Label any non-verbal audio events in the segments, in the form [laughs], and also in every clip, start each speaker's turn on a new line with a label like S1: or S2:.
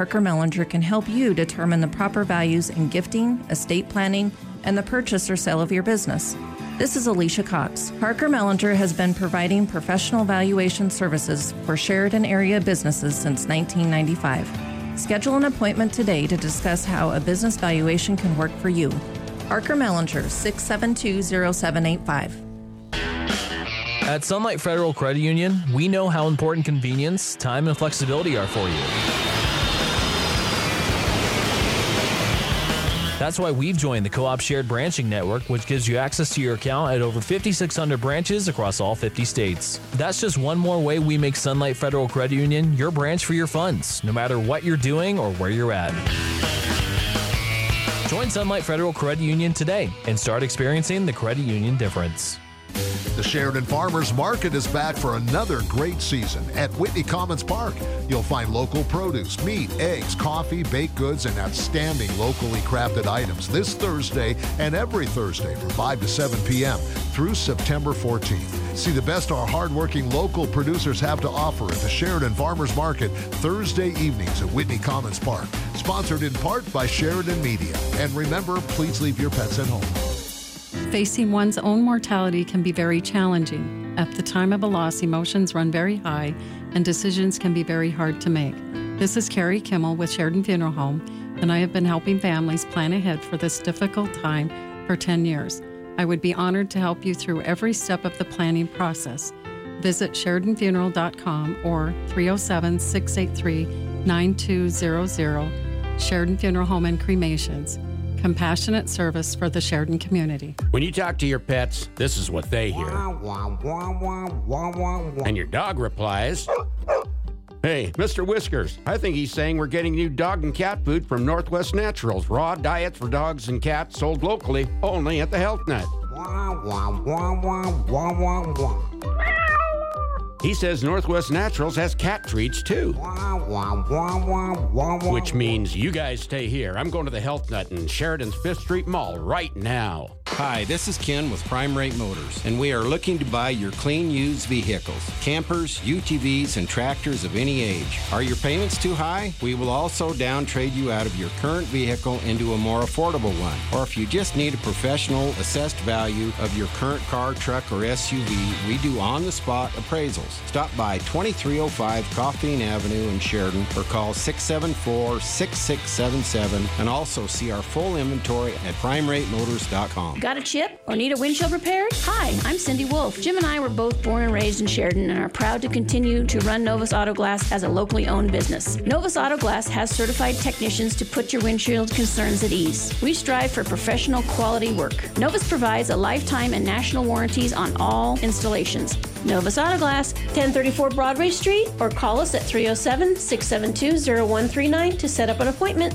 S1: Harker Mellinger can help you determine the proper values in gifting, estate planning, and the purchase or sale of your business. This is Alicia Cox. Harker Mellinger has been providing professional valuation services for Sheridan area businesses since 1995. Schedule an appointment today to discuss how a business valuation can work for you. Harker Mellinger, 672 0785.
S2: At Sunlight Federal Credit Union, we know how important convenience, time, and flexibility are for you. That's why we've joined the Co op Shared Branching Network, which gives you access to your account at over 5,600 branches across all 50 states. That's just one more way we make Sunlight Federal Credit Union your branch for your funds, no matter what you're doing or where you're at. Join Sunlight Federal Credit Union today and start experiencing the credit union difference.
S3: The Sheridan Farmers Market is back for another great season at Whitney Commons Park. You'll find local produce, meat, eggs, coffee, baked goods, and outstanding locally crafted items this Thursday and every Thursday from 5 to 7 p.m. through September 14th. See the best our hardworking local producers have to offer at the Sheridan Farmers Market Thursday evenings at Whitney Commons Park. Sponsored in part by Sheridan Media. And remember, please leave your pets at home.
S4: Facing one's own mortality can be very challenging. At the time of a loss, emotions run very high and decisions can be very hard to make. This is Carrie Kimmel with Sheridan Funeral Home, and I have been helping families plan ahead for this difficult time for 10 years. I would be honored to help you through every step of the planning process. Visit SheridanFuneral.com or 307 683 9200. Sheridan Funeral Home and Cremations compassionate service for the Sheridan community.
S5: When you talk to your pets, this is what they hear. And your dog replies, Hey, Mr. Whiskers, I think he's saying we're getting new dog and cat food from Northwest Naturals. Raw diets for dogs and cats sold locally only at the Health Nut. He says Northwest Naturals has cat treats too. Which means you guys stay here. I'm going to the Health Nut in Sheridan's Fifth Street Mall right now.
S6: Hi, this is Ken with Prime Rate Motors, and we are looking to buy your clean used vehicles campers, UTVs, and tractors of any age. Are your payments too high? We will also down trade you out of your current vehicle into a more affordable one. Or if you just need a professional assessed value of your current car, truck, or SUV, we do on the spot appraisals. Stop by 2305 Coffeen Avenue in Sheridan or call 674 6677 and also see our full inventory at primeratemotors.com.
S7: Got a chip or need a windshield repaired? Hi, I'm Cindy Wolf. Jim and I were both born and raised in Sheridan and are proud to continue to run Novus Auto Glass as a locally owned business. Novus Auto Glass has certified technicians to put your windshield concerns at ease. We strive for professional quality work. Novus provides a lifetime and national warranties on all installations. Novus Auto Glass, 1034 Broadway Street, or call us at 307 672 0139 to set up an appointment.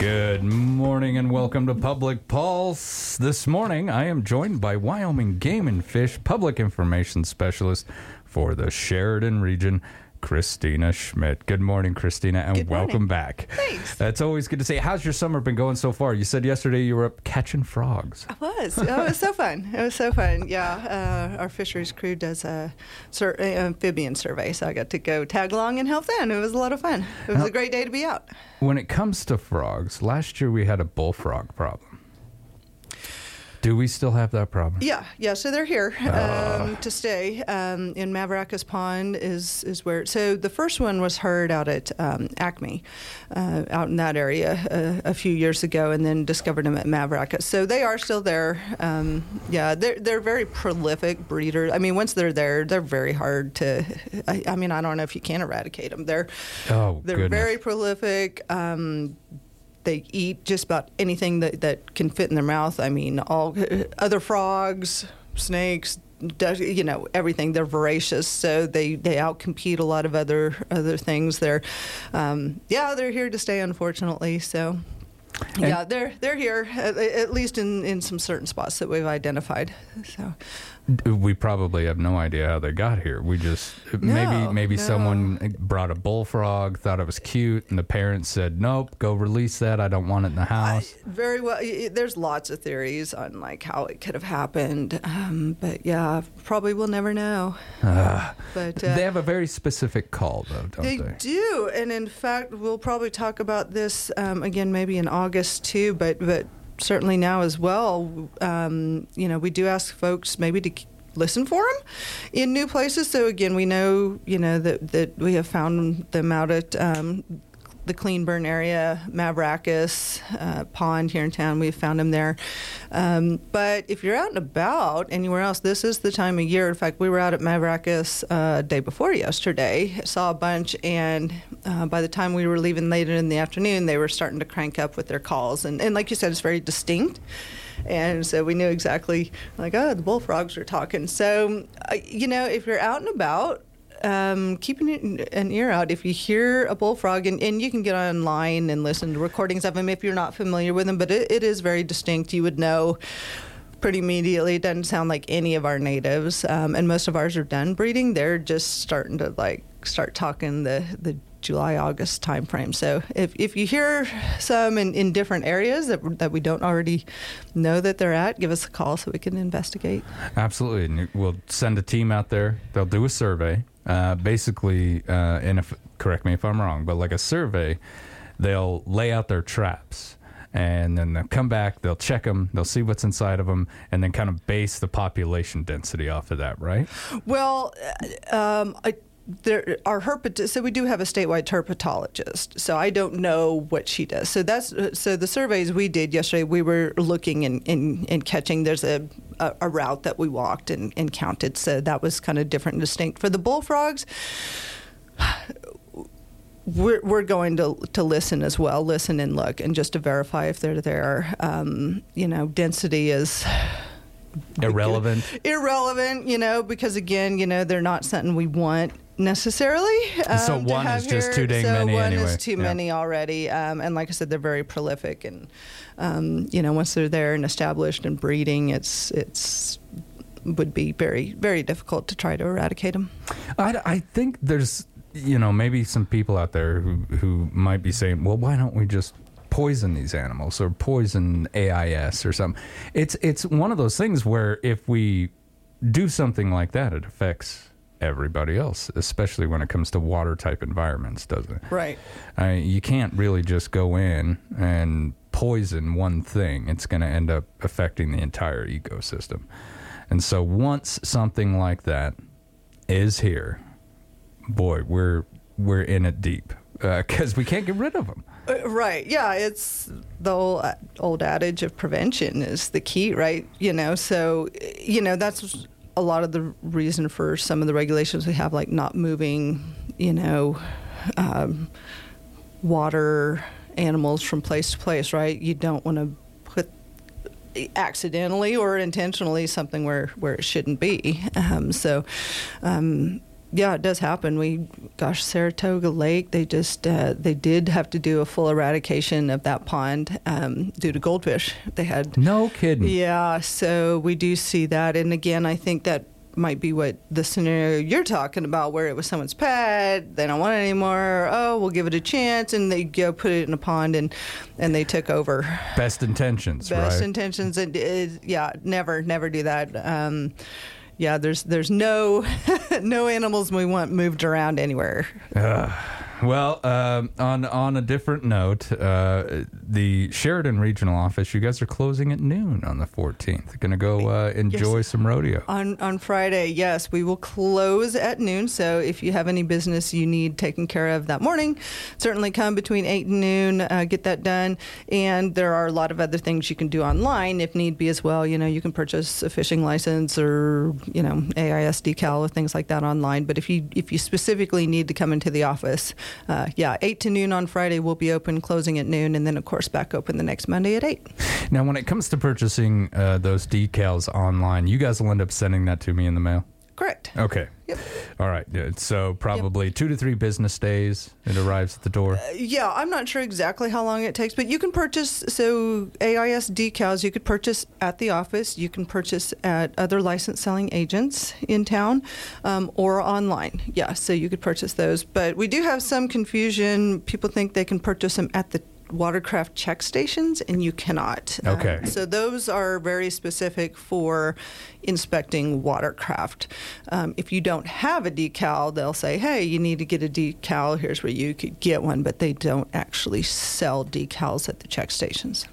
S8: Good morning and welcome to Public Pulse. This morning I am joined by Wyoming Game and Fish Public Information Specialist for the Sheridan region, Christina Schmidt. Good morning, Christina, and
S9: Good morning.
S8: welcome back.
S9: Thanks.
S8: It's always good to say. How's your summer been going so far? You said yesterday you were up catching frogs.
S9: I was. Oh, it was so fun. It was so fun. Yeah, uh, our fisheries crew does a sur- amphibian survey, so I got to go tag along and help them. It was a lot of fun. It was
S8: Now-
S9: a great day to be out.
S8: When it comes to frogs, last year we had a bullfrog problem. Do we still have that problem?
S9: Yeah, yeah. So they're here
S8: Ah.
S9: um, to stay. Um, in Mavaracas Pond is is where. So the first one was heard out at um, Acme, uh, out in that area uh, a few years ago, and then discovered them at Mavaracas. So they are still there. Um, yeah, they're they're very prolific breeders. I mean, once they're there, they're very hard to. I, I mean, I don't know if you can eradicate them. They're
S8: Oh,
S9: they're
S8: goodness.
S9: very prolific. Um, they eat just about anything that, that can fit in their mouth. I mean, all [laughs] other frogs, snakes, you know, everything. They're voracious, so they they outcompete a lot of other other things. They're, um, yeah, they're here to stay, unfortunately. So. Yeah, they're they're here at, at least in, in some certain spots that we've identified. So
S8: we probably have no idea how they got here. We just maybe
S9: No,
S8: maybe
S9: no.
S8: someone brought a bullfrog, thought it was cute, and the parents said, "Nope, go release that. I don't want it in the house."
S9: very well. There's lots of theories on like how it could have happened, um, but yeah, probably we'll never know. but uh,
S8: they have a very specific call, though, don't
S9: They
S8: they?
S9: do, and in fact, we'll probably talk about this um, again, maybe in August too. But but certainly now as well. Um, you know, we do ask folks maybe to listen for them in new places. So again, we know you know that that we have found them out at. Um, the Clean Burn area, Mavracus uh, Pond here in town. We've found them there. Um, but if you're out and about anywhere else, this is the time of year. In fact, we were out at Mavracus uh, day before yesterday, saw a bunch, and uh, by the time we were leaving later in the afternoon, they were starting to crank up with their calls. And, and like you said, it's very distinct. And so we knew exactly, like, oh, the bullfrogs are talking. So, uh, you know, if you're out and about, um, keeping an- ear out. If you hear a bullfrog, and, and you can get online and listen to recordings of them if you're not familiar with them, but it, it is very distinct. You would know pretty immediately. It doesn't sound like any of our natives, um, and most of ours are done breeding. They're just starting to like start talking the the July August time frame. So if, if you hear some in, in different areas that, that we don't already know that they're at, give us a call so we can investigate.
S8: Absolutely. And we'll send a team out there. They'll do a survey. Uh, basically, uh, and if correct me if I'm wrong, but like a survey, they'll lay out their traps. And then they'll come back, they'll check them, they'll see what's inside of them, and then kind of base the population density off of that, right?
S9: Well, uh, um, I, there our herpet. So we do have a statewide herpetologist. So I don't know what she does. So that's so the surveys we did yesterday. We were looking and and, and catching. There's a, a a route that we walked and, and counted. So that was kind of different and distinct for the bullfrogs. We're, we're going to to listen as well, listen and look, and just to verify if they're there. Um, you know, density is
S8: Irrelevant.
S9: irrelevant, you know, because again, you know, they're not something we want necessarily. Um,
S8: So one is just
S9: here.
S8: too dang
S9: so
S8: many
S9: one
S8: anyway.
S9: is too
S8: Yeah.
S9: many already. Um, and like I said, they're very prolific, and um, you know, once they're there and established and breeding, it's it's would be very very difficult to try to eradicate them.
S8: I, I think there's, you know, maybe some people out there who, who might be saying, well, why don't we just poison these animals or poison AIS or something? It's, it's one of those things where if we do something like that, it affects everybody else, especially when it comes to water type environments, doesn't it?
S9: Right.
S8: I, you can't really just go in and poison one thing. It's going to end up affecting the entire ecosystem. And so once something like that is here, boy, we're we're in it deep because we can't get rid of them.
S9: Uh, Right. Yeah. It's the old, old adage of prevention is the key, right? You know, so, you know, that's a lot of the reason for some of the regulations we have, like not moving, you know, um, water animals from place to place, right? You don't want to put accidentally or intentionally something where, where it shouldn't be. Um, so, um, yeah, it does happen. We, gosh, Saratoga Lake, they just uh, they did have to do a full eradication of that pond um, due to goldfish. They had
S8: No kidding.
S9: yeah, so we do see that, and again, I think that might be what the scenario you're talking about, where it was someone's pet, they don't want it anymore. Oh, we'll give it a chance, and they go put it in a pond, and and they took over.
S8: Best intentions,
S9: Best
S8: right?
S9: intentions, and uh, yeah, never, never do that. Um, yeah, there's there's no [laughs] no animals we want moved around anywhere.
S8: Well, um, on on a different note, uh, the Sheridan Regional Office, you guys are closing at noon on the 14th. Going to go uh, enjoy some rodeo.
S9: On on Friday, yes, we will close at noon. So if you have any business you need taken care of that morning, certainly come between eight and noon. Uh, get that done. And there are a lot of other things you can do online if need be as well. You know, you can purchase a fishing license or you know AIS decal or things like that online. But if you if you specifically need to come into the office, uh, yeah, eight to noon on Friday we'll be open, closing at noon, and then of course back open the next Monday at eight.
S8: Now, when it comes to purchasing uh, those decals online, you guys will end up sending that to me in the mail.
S9: Correct.
S8: Okay.
S9: Yep.
S8: All right. Yeah, So probably two to three business days it arrives at the door.
S9: Yeah, I'm not sure exactly how long it takes, but you can purchase so AIS decals. You could purchase at the office. You can purchase at other licensed selling agents in town, um, or online. Yeah, so you could purchase those. But we do have some confusion. People think they can purchase them at the watercraft check stations, and you cannot. Uh,
S8: Okay.
S9: so those are very specific for inspecting watercraft. Um, if you don't have a decal, they'll say, "Hey, you need to get a decal. Here's where you could get one," but they don't actually sell decals at the check stations.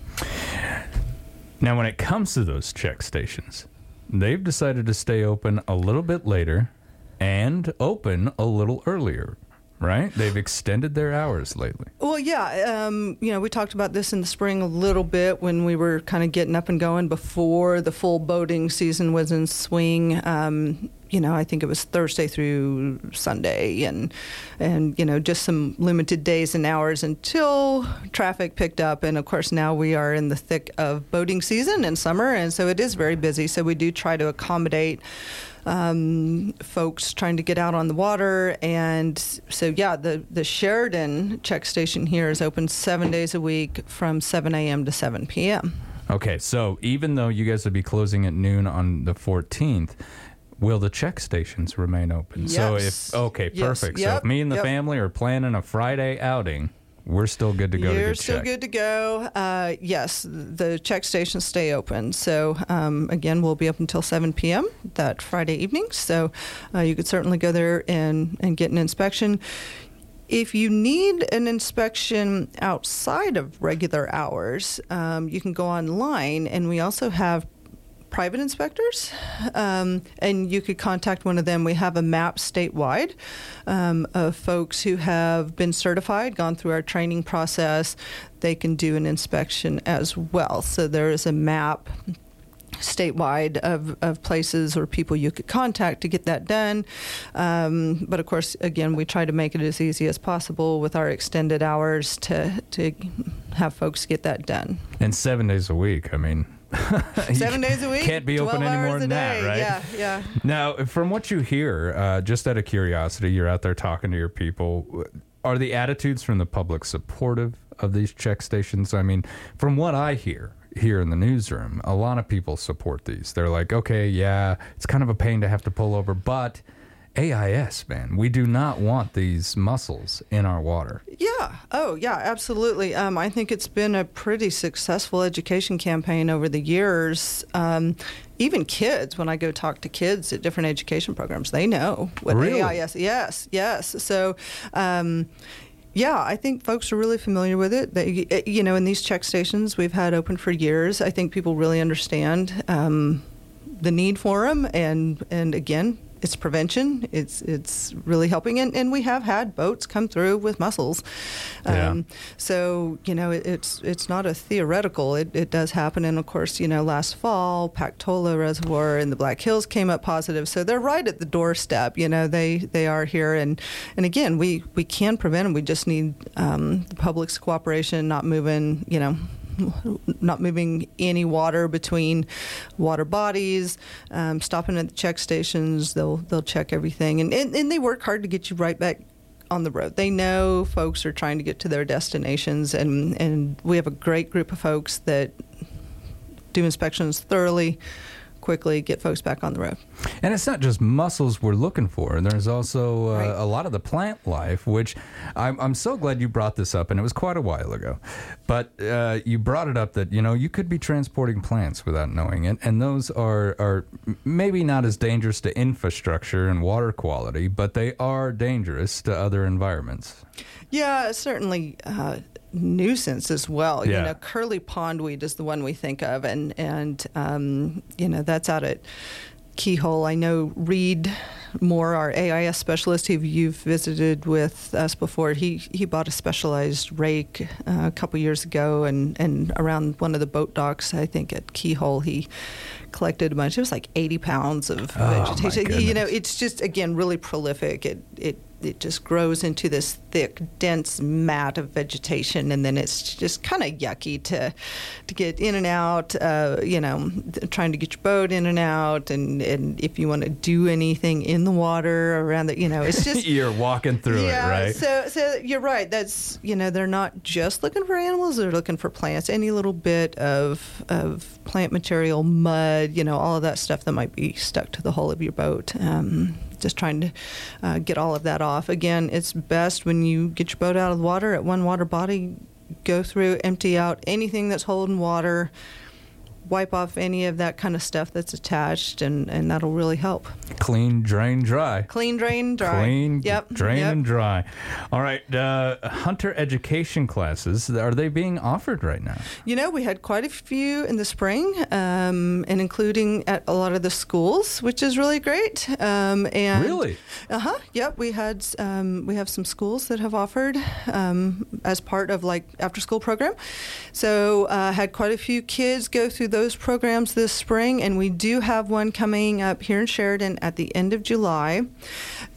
S8: Now, when it comes to those check stations, they've decided to stay open a little bit later and open a little earlier, right? They've extended their hours lately.
S9: Well, yeah, um, you know, we talked about this in the spring a little bit when we were kind of getting up and going before the full boating season was in swing. Um, you know, I think it was Thursday through Sunday, and and you know, just some limited days and hours until traffic picked up. And of course, now we are in the thick of boating season and summer, and so it is very busy. So we do try to accommodate um, folks trying to get out on the water. And so, yeah, the, the Sheridan check station here is open seven days a week from 7 a.m. to 7 p.m.
S8: Okay, so even though you guys will be closing at noon on the 14th, will the check stations remain open? So if okay,
S9: Yes.
S8: perfect. So if me and the
S9: Yep.
S8: family are planning a Friday outing, we're still good to go to
S9: You're
S8: get
S9: still
S8: checked.
S9: good to go. Uh, yes, the check stations stay open. So, um, again, we'll be up until 7 p.m. that Friday evening. So, uh, you could certainly go there and, and get an inspection. If you need an inspection outside of regular hours, um, you can go online, and we also have private inspectors, um, and you could contact one of them. We have a map statewide um, of folks who have been certified, gone through our training process. They can do an inspection as well. So there is a map statewide of, of places or people you could contact to get that done. Um, but of course, again, we try to make it as easy as possible with our extended hours to, to have folks get that done.
S8: and seven days a week. I mean, [laughs]
S9: Seven days a week?
S8: Can't be open
S9: 12
S8: any more than that, right?
S9: Yeah, yeah.
S8: Now, from what you hear, uh, just out of curiosity, you're out there talking to your people. Are the attitudes from the public supportive of these check stations? I mean, from what I hear here in the newsroom, a lot of people support these. They're like, okay, yeah, it's kind of a pain to have to pull over, but AIS, man, we do not want these mussels in our water.
S9: Yeah. Oh, yeah, absolutely. Um, I think it's been a pretty successful education campaign over the years. Um, even kids, when I go talk to kids at different education programs, they know what
S8: Really?
S9: AIS. Yes, yes. So. Um, yeah, I think folks are really familiar with it. They, eh, you know, in these check stations we've had open for years, I think people really understand um, the need for them, and and again, it's prevention. It's it's really helping, and, and we have had boats come through with mussels.
S8: Yeah.
S9: So you know, it, it's it's not a theoretical. It, it does happen, and of course, you know, last fall, Pactola Reservoir in the Black Hills came up positive. So they're right at the doorstep. You know, they they are here, and and again, we we can prevent them. We just need um, the public's cooperation, not moving. You know. Not moving any water between water bodies, um, stopping at the check stations. They'll they'll check everything, and, and and they work hard to get you right back on the road. They know folks are trying to get to their destinations, and, and we have a great group of folks that do inspections thoroughly, quickly, get folks back on the road.
S8: And it's not just mussels we're looking for. There's also uh,
S9: Right.
S8: a lot of the plant life, which I'm, I'm so glad you brought this up, and it was quite a while ago. But uh, you brought it up that you know you could be transporting plants without knowing it, and those are are maybe not as dangerous to infrastructure and water quality, but they are dangerous to other environments.
S9: Yeah, certainly uh, nuisance as well.
S8: Yeah.
S9: You know, curly pondweed is the one we think of, and and um, you know that's out at Keyhole. I know Reed Moore, our AIS specialist, who you've visited with us before. He he bought a specialized rake uh, a couple years ago, and and around one of the boat docks, I think at Keyhole, he collected a bunch. It was like 80 pounds of
S8: Oh,
S9: vegetation. You know, it's just again really prolific. It it it just grows into this thick, dense mat of vegetation, and then it's just kind of yucky to to get in and out. Uh, you know, trying to get your boat in and out, and, and if you want to do anything in the water around the, you know, it's just [laughs]
S8: you're walking through
S9: yeah,
S8: it, right?
S9: So, so you're right. That's you know, they're not just looking for animals; they're looking for plants. Any little bit of of plant material, mud, you know, all of that stuff that might be stuck to the hull of your boat. Um, just trying to uh, get all of that off. Again, it's best when you get your boat out of the water at one water body, go through, empty out anything that's holding water wipe off any of that kind of stuff that's attached, and, and that'll really help.
S8: Clean, drain, dry.
S9: Clean, drain, dry.
S8: Clean,
S9: yep.
S8: drain,
S9: yep.
S8: and dry. All right. Uh, hunter education classes, are they being offered right now?
S9: You know, we had quite a few in the spring, um, and including at a lot of the schools, which is really great. Um, and
S8: really?
S9: Uh huh. Yep. We had um, we have some schools that have offered um, as part of like after school program. So uh, had quite a few kids go through those programs this spring, and we do have one coming up here in Sheridan at the end of July.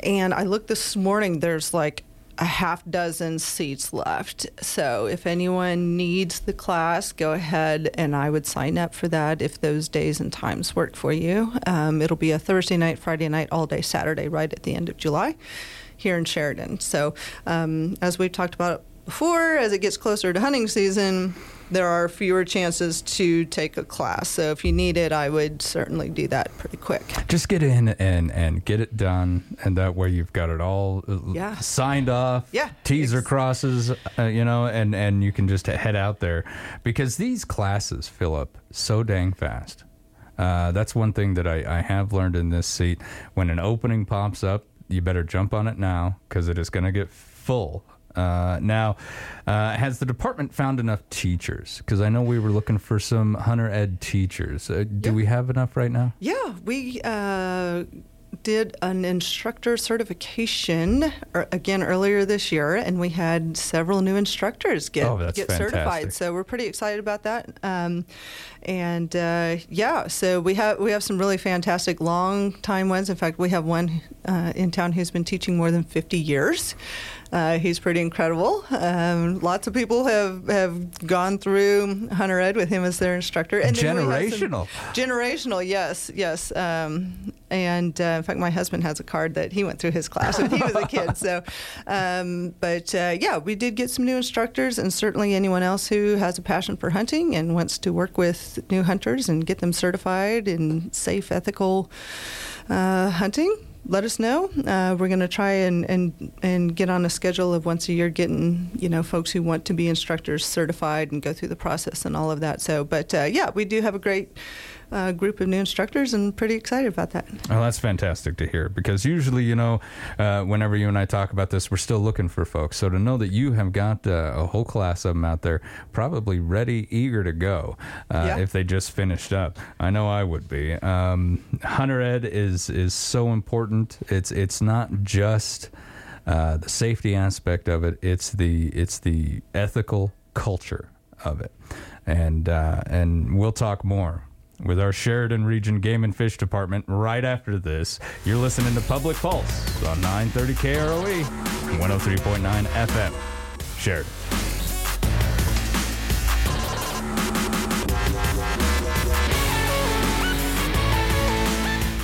S9: And I looked this morning, there's like a half dozen seats left. So if anyone needs the class, go ahead and I would sign up for that if those days and times work for you. Um, it'll be a Thursday night, Friday night, all day Saturday, right at the end of July here in Sheridan. So um, as we've talked about before, as it gets closer to hunting season, there are fewer chances to take a class. So if you need it, I would certainly do that pretty quick.
S8: Just get in and, and get it done, and that way you've got it all uh,
S9: yeah.
S8: signed off.
S9: Yeah.
S8: T's or crosses, uh, you know, and, and you can just head out there because these classes fill up so dang fast. Uh, that's one thing that I, I have learned in this seat. When an opening pops up, you better jump on it now because it is going to get full uh, now, uh, has the department found enough teachers? Because I know we were looking for some hunter ed teachers. Uh, do we have enough right now?
S9: Yeah, we uh, did an instructor certification er, again earlier this year, and we had several new instructors get
S8: oh,
S9: get
S8: fantastic.
S9: certified. So we're pretty excited about that. Um, and uh, yeah, so we have we have some really fantastic long time ones. In fact, we have one uh, in town who's been teaching more than fifty years. Uh, he's pretty incredible. Um, lots of people have, have gone through Hunter Ed with him as their instructor.
S8: And generational.
S9: Generational, yes, yes. Um, and uh, in fact, my husband has a card that he went through his class when he was a kid. So, um, but uh, yeah, we did get some new instructors, and certainly anyone else who has a passion for hunting and wants to work with new hunters and get them certified in safe, ethical uh, hunting let us know. Uh, we're going to try and, and and get on a schedule of once a year getting you know folks who want to be instructors certified and go through the process and all of that. So, but uh, yeah, we do have a great uh, group of new instructors and pretty excited about that.
S8: Oh, that's fantastic to hear because usually, you know, uh, whenever you and I talk about this, we're still looking for folks. So to know that you have got uh, a whole class of them out there, probably ready, eager to go uh,
S9: Yeah.
S8: if they just finished up. I know I would be. Um, Hunter Ed is is so important. It's it's not just uh, the safety aspect of it. It's the it's the ethical culture of it, and uh, and we'll talk more with our Sheridan Region Game and Fish Department right after this. You're listening to Public Pulse on 930 KROE, 103.9 FM. Sheridan.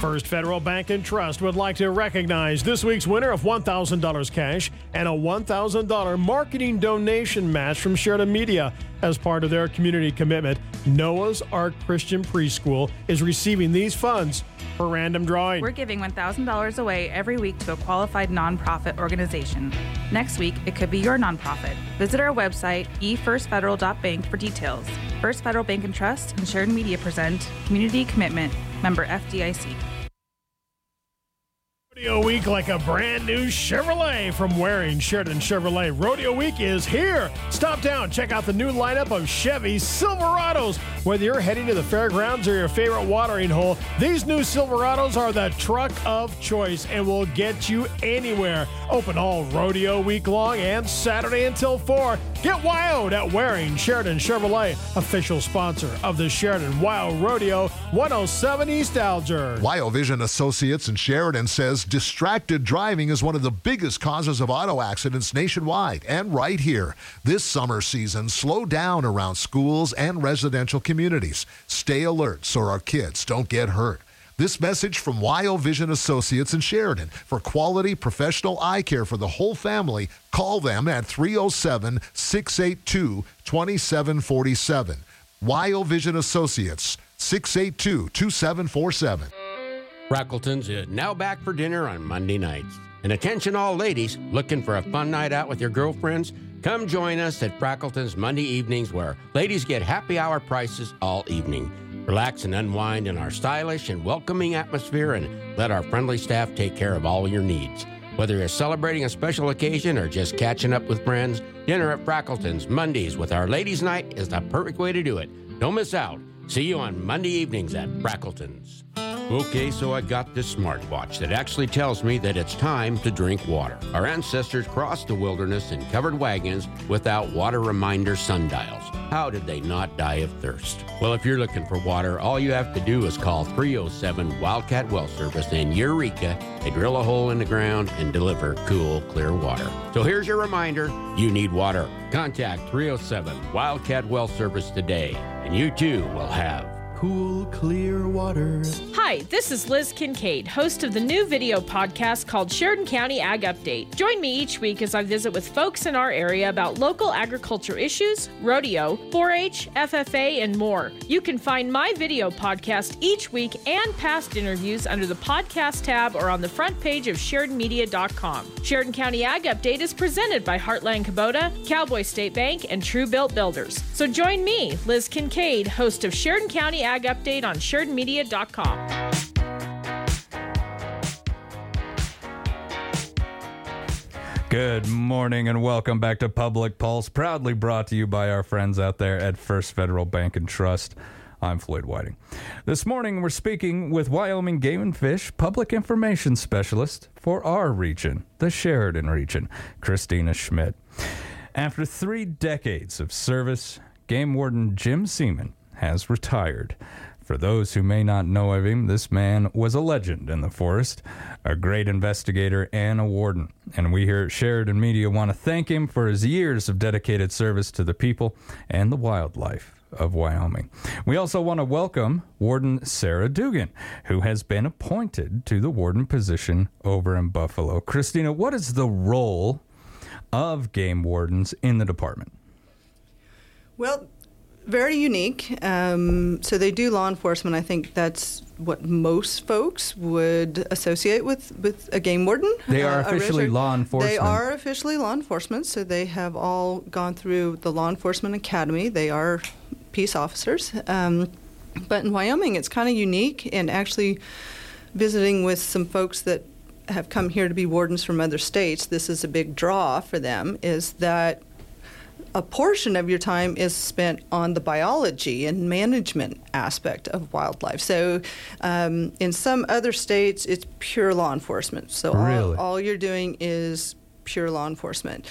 S10: First Federal Bank and Trust would like to recognize this week's winner of $1,000 cash and a $1,000 marketing donation match from Sheridan Media. As part of their community commitment, Noah's Ark Christian Preschool is receiving these funds for random drawing.
S11: We're giving $1,000 away every week to a qualified nonprofit organization. Next week, it could be your nonprofit. Visit our website, efirstfederal.bank, for details. First Federal Bank and Trust and Sheridan Media present Community Commitment, member FDIC.
S10: Rodeo Week like a brand new Chevrolet from Waring Sheridan Chevrolet. Rodeo Week is here. Stop down, check out the new lineup of Chevy Silverados. Whether you're heading to the fairgrounds or your favorite watering hole, these new Silverados are the truck of choice and will get you anywhere. Open all Rodeo Week long and Saturday until 4. Get wild at Waring Sheridan Chevrolet, official sponsor of the Sheridan Wild Rodeo 107 East Alger.
S3: WyoVision Associates in Sheridan says distracted driving is one of the biggest causes of auto accidents nationwide and right here. This summer season, slow down around schools and residential communities. Stay alert so our kids don't get hurt. This message from WyoVision Associates in Sheridan. For quality professional eye care for the whole family, call them at 307 682 2747. WyoVision Associates, 682 2747.
S5: Frackleton's is now back for dinner on Monday nights. And attention, all ladies looking for a fun night out with your girlfriends? Come join us at Frackleton's Monday evenings, where ladies get happy hour prices all evening. Relax and unwind in our stylish and welcoming atmosphere and let our friendly staff take care of all your needs. Whether you're celebrating a special occasion or just catching up with friends, dinner at Frackleton's Mondays with our ladies' night is the perfect way to do it. Don't miss out. See you on Monday evenings at Frackleton's. Okay, so I got this smartwatch that actually tells me that it's time to drink water. Our ancestors crossed the wilderness in covered wagons without water reminder sundials. How did they not die of thirst? Well, if you're looking for water, all you have to do is call 307 Wildcat Well Service in Eureka. They drill a hole in the ground and deliver cool, clear water. So here's your reminder you need water. Contact 307 Wildcat Well Service today, and you too will have
S12: cool, clear water.
S13: Hi, this is Liz Kincaid, host of the new video podcast called Sheridan County Ag Update. Join me each week as I visit with folks in our area about local agriculture issues, rodeo, 4 H, FFA, and more. You can find my video podcast each week and past interviews under the podcast tab or on the front page of SheridanMedia.com. Sheridan County Ag Update is presented by Heartland Kubota, Cowboy State Bank, and True Built Builders. So join me, Liz Kincaid, host of Sheridan County Ag Update on SheridanMedia.com.
S8: Good morning and welcome back to Public Pulse, proudly brought to you by our friends out there at First Federal Bank and Trust. I'm Floyd Whiting. This morning we're speaking with Wyoming Game and Fish Public Information Specialist for our region, the Sheridan region, Christina Schmidt. After three decades of service, Game Warden Jim Seaman has retired. For those who may not know of him, this man was a legend in the forest, a great investigator and a warden. And we here at Sheridan Media want to thank him for his years of dedicated service to the people and the wildlife of Wyoming. We also want to welcome Warden Sarah Dugan, who has been appointed to the warden position over in Buffalo. Christina, what is the role of game wardens in the department?
S9: Well, very unique. Um, so they do law enforcement. I think that's what most folks would associate with, with a game warden.
S8: They are
S9: uh,
S8: officially law enforcement.
S9: They are officially law enforcement. So they have all gone through the law enforcement academy. They are peace officers. Um, but in Wyoming, it's kind of unique. And actually, visiting with some folks that have come here to be wardens from other states, this is a big draw for them. Is that a portion of your time is spent on the biology and management aspect of wildlife. So, um, in some other states, it's pure law enforcement. So,
S8: really?
S9: all, all you're doing is pure law enforcement.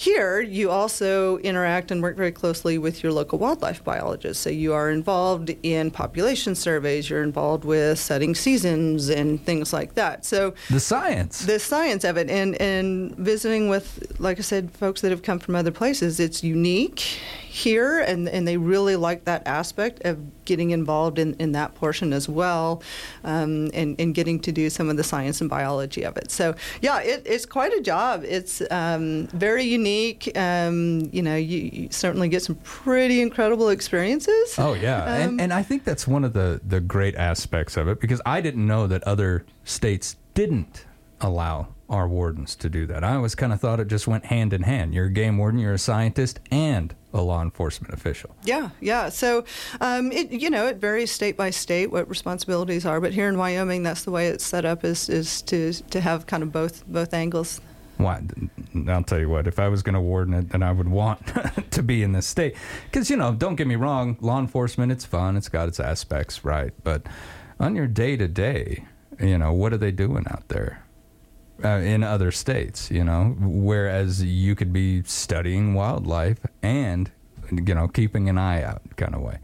S9: Here, you also interact and work very closely with your local wildlife biologists. So you are involved in population surveys, you're involved with setting seasons and things like that. So
S8: the science,
S9: the science of it, and and visiting with, like I said, folks that have come from other places, it's unique here, and, and they really like that aspect of getting involved in, in that portion as well, um, and, and getting to do some of the science and biology of it. So, yeah, it, it's quite a job. It's um, very unique. Um, you know, you, you, certainly get some pretty incredible experiences.
S8: Oh, yeah. and,
S9: Um,
S8: and I think that's one of the, the great aspects of it because I didn't know that other states didn't allow our wardens to do that. I always kind of thought it just went hand in hand. You're a game warden, you're a scientist, and a law enforcement official.
S9: Yeah, yeah. So, um, it you know it varies state by state what responsibilities are, but here in Wyoming, that's the way it's set up is is to to have kind of both both angles.
S8: Why? I'll tell you what. If I was going to warden it, then I would want [laughs] to be in this state. Because you know, don't get me wrong. Law enforcement, it's fun. It's got its aspects, right? But on your day to day, you know, what are they doing out there? Uh, in other states, you know, whereas you could be studying wildlife and, you know, keeping an eye out kind of way.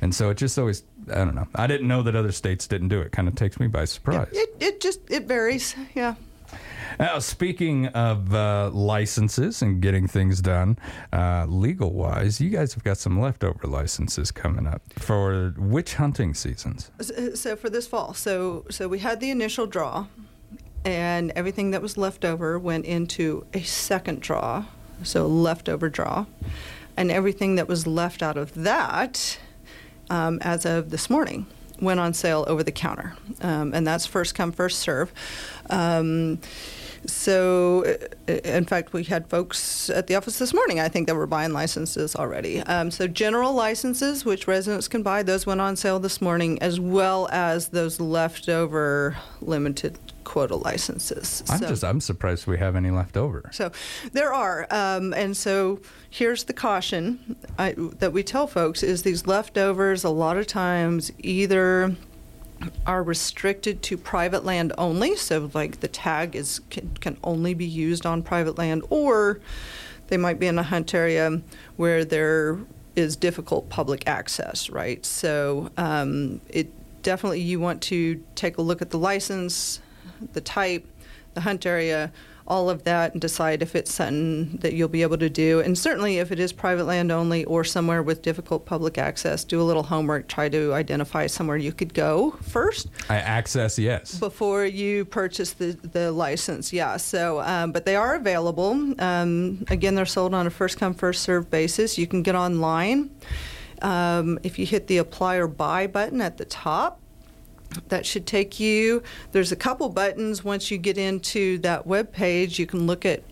S8: And so it just always, I don't know. I didn't know that other states didn't do it. Kind of takes me by surprise.
S9: It, it just it varies. Yeah.
S8: Now, speaking of uh, licenses and getting things done uh, legal wise, you guys have got some leftover licenses coming up for which hunting seasons?
S9: So, so for this fall, so so we had the initial draw, and everything that was left over went into a second draw, so leftover draw, and everything that was left out of that, um, as of this morning, went on sale over the counter, um, and that's first come first serve. Um, so, uh, in fact, we had folks at the office this morning, I think, that were buying licenses already. Um, so, general licenses, which residents can buy, those went on sale this morning, as well as those leftover limited quota licenses.
S8: I'm
S9: So-
S8: just, I'm surprised we have any left over.
S9: so there are, um, and so here's the caution I, that we tell folks: is these leftovers a lot of times either are restricted to private land only, so like the tag is can, can only be used on private land, or they might be in a hunt area where there is difficult public access, right? So um, it definitely you want to take a look at the license, the type, the hunt area, all of that, and decide if it's something that you'll be able to do. And certainly, if it is private land only or somewhere with difficult public access, do a little homework. Try to identify somewhere you could go first
S8: I access, yes.
S9: before you purchase the, the license. Yeah. So, um, but they are available. Um, again, they're sold on a first come first served basis. You can get online. Um, if you hit the apply or buy button at the top, that should take you. There's a couple buttons once you get into that web page. You can look at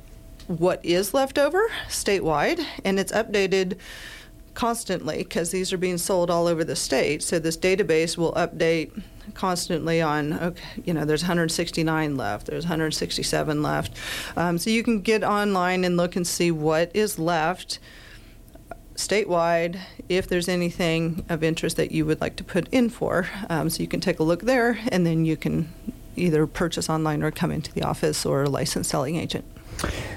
S9: what is left over statewide, and it's updated constantly because these are being sold all over the state. So this database will update constantly on okay, you know there's 169 left, there's 167 left. Um, so you can get online and look and see what is left statewide if there's anything of interest that you would like to put in for. Um, so you can take a look there, and then you can either purchase online or come into the office or a licensed selling agent.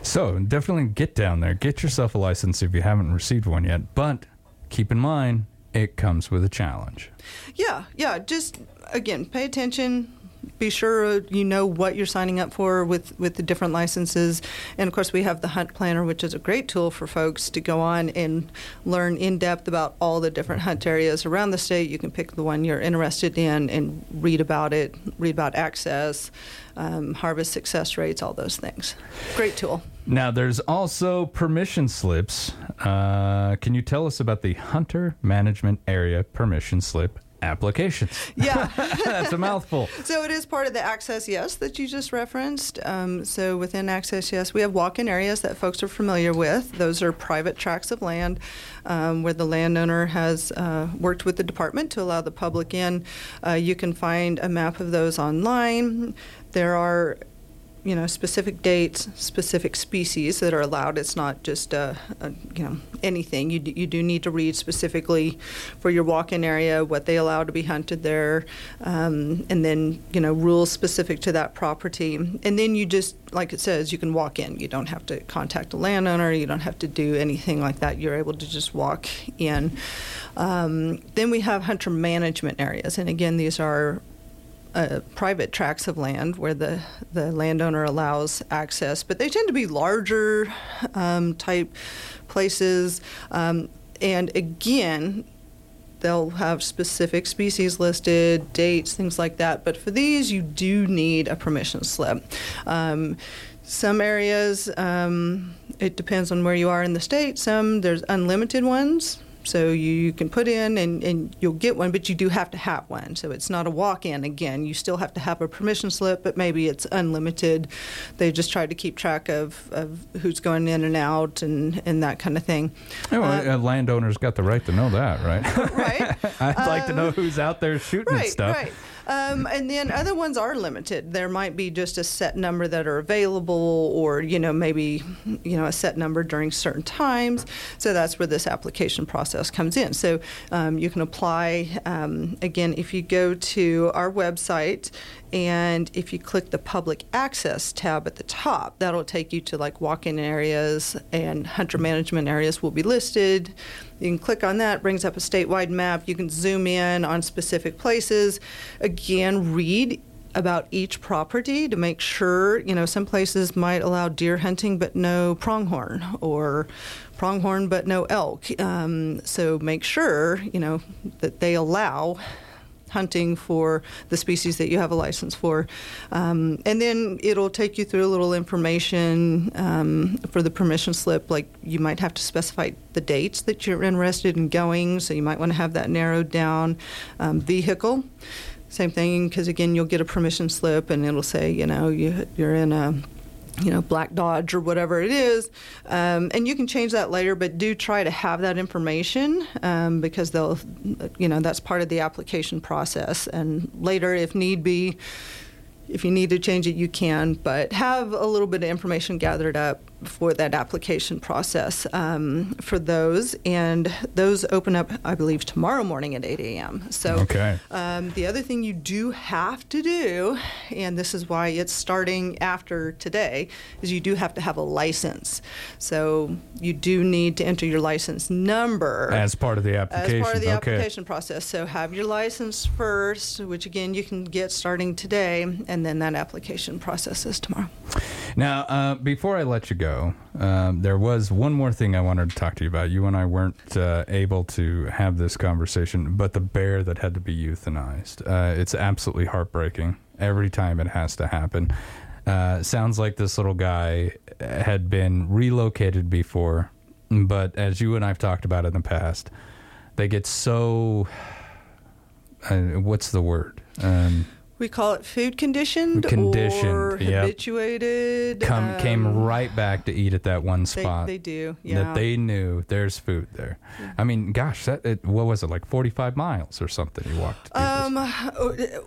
S8: So definitely get down there. Get yourself a license if you haven't received one yet. But keep in mind, it comes with a challenge.
S9: Yeah, yeah. Just again, pay attention. Be sure you know what you're signing up for with, with the different licenses. And of course, we have the Hunt Planner, which is a great tool for folks to go on and learn in depth about all the different hunt areas around the state. You can pick the one you're interested in and read about it, read about access, um, harvest success rates, all those things. Great tool.
S8: Now, there's also permission slips. Uh, can you tell us about the Hunter Management Area Permission Slip applications? [laughs]
S9: Yeah.
S8: That's a mouthful. [laughs]
S9: So it is part of the Access Yes that you just referenced. Um, so within Access Yes, we have walk-in areas that folks are familiar with. Those are private tracts of land um, where the landowner has uh, worked with the department to allow the public in. Uh, you can find a map of those online. There are you know specific dates, specific species that are allowed. It's not just uh, uh, you know anything. You d- you do need to read specifically for your walk-in area what they allow to be hunted there, um, and then you know rules specific to that property. And then you just like it says, you can walk in. You don't have to contact a landowner. You don't have to do anything like that. You're able to just walk in. Um, then we have hunter management areas, and again, these are uh, private tracts of land where the, the landowner allows access, but they tend to be larger um, type places. Um, and again, they'll have specific species listed, dates, things like that. But for these, you do need a permission slip. Um, some areas, um, it depends on where you are in the state. Some, there's unlimited ones. So you, you can put in and, and you'll get one, but you do have to have one. So it's not a walk-in again. You still have to have a permission slip, but maybe it's unlimited. They just try to keep track of, of who's going in and out and, and that kind of thing.
S8: Oh, uh, a landowner's got the right to know that, right? [laughs]
S9: right. [laughs]
S8: I'd like to know uh, who's out there shooting
S9: right,
S8: and stuff.
S9: Right. Um, and then other ones are limited. There might be just a set number that are available, or you know maybe you know a set number during certain times. So that's where this application process comes in. So um, you can apply um, again if you go to our website. And if you click the public access tab at the top, that'll take you to like walk in areas and hunter management areas will be listed. You can click on that, brings up a statewide map. You can zoom in on specific places. Again, read about each property to make sure, you know, some places might allow deer hunting but no pronghorn or pronghorn but no elk. Um, so make sure, you know, that they allow hunting for the species that you have a license for. Um, and then it'll take you through a little information um, for the permission slip. Like you might have to specify the dates that you're interested in going, so you might want to have that narrowed down. Um, vehicle. Same thing, because again, you'll get a permission slip and it'll say, you know, you, you're in a you know, Black Dodge or whatever it is. Um, and you can change that later, but do try to have that information um, because they'll, you know, that's part of the application process. And later, if need be, if you need to change it, you can, but have a little bit of information gathered up for that application process um, for those. And those open up, I believe, tomorrow morning at 8 a.m. So
S8: Okay.
S9: um, the other thing you do have to do, and this is why it's starting after today, is you do have to have a license. So you do need to enter your license number
S8: As part of the application.
S9: as part of the
S8: okay.
S9: application process. So have your license first, which again you can get starting today, and then that application process is tomorrow.
S8: Now, uh, before I let you go, um, there was one more thing I wanted to talk to you about. You and I weren't uh, able to have this conversation, but the bear that had to be euthanized. Uh, it's absolutely heartbreaking every time it has to happen. Uh, sounds like this little guy had been relocated before, but as you and I've talked about in the past, they get so. Uh, what's the word? Um,
S9: We call it food conditioned,
S8: Conditioned,
S9: or
S8: yep.
S9: habituated.
S8: come
S9: um,
S8: came right back to eat at that one spot.
S9: they do, yeah.
S8: That they knew there's food there. I mean, gosh, that it, what was it like 45 miles or something? You walked.
S9: Um,